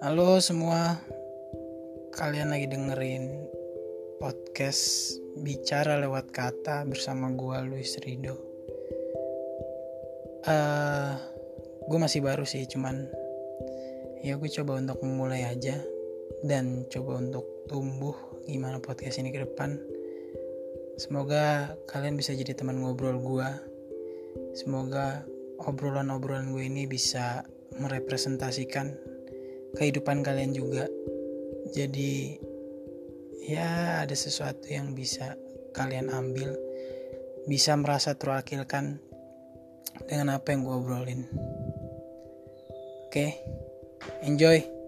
Halo semua, kalian lagi dengerin podcast bicara lewat kata bersama gua Luis Rido. Uh, gue masih baru sih, cuman ya gue coba untuk memulai aja dan coba untuk tumbuh gimana podcast ini ke depan. Semoga kalian bisa jadi teman ngobrol gua. Semoga obrolan-obrolan gue ini bisa merepresentasikan kehidupan kalian juga. Jadi ya ada sesuatu yang bisa kalian ambil, bisa merasa terwakilkan dengan apa yang gue obrolin. Oke, okay? enjoy.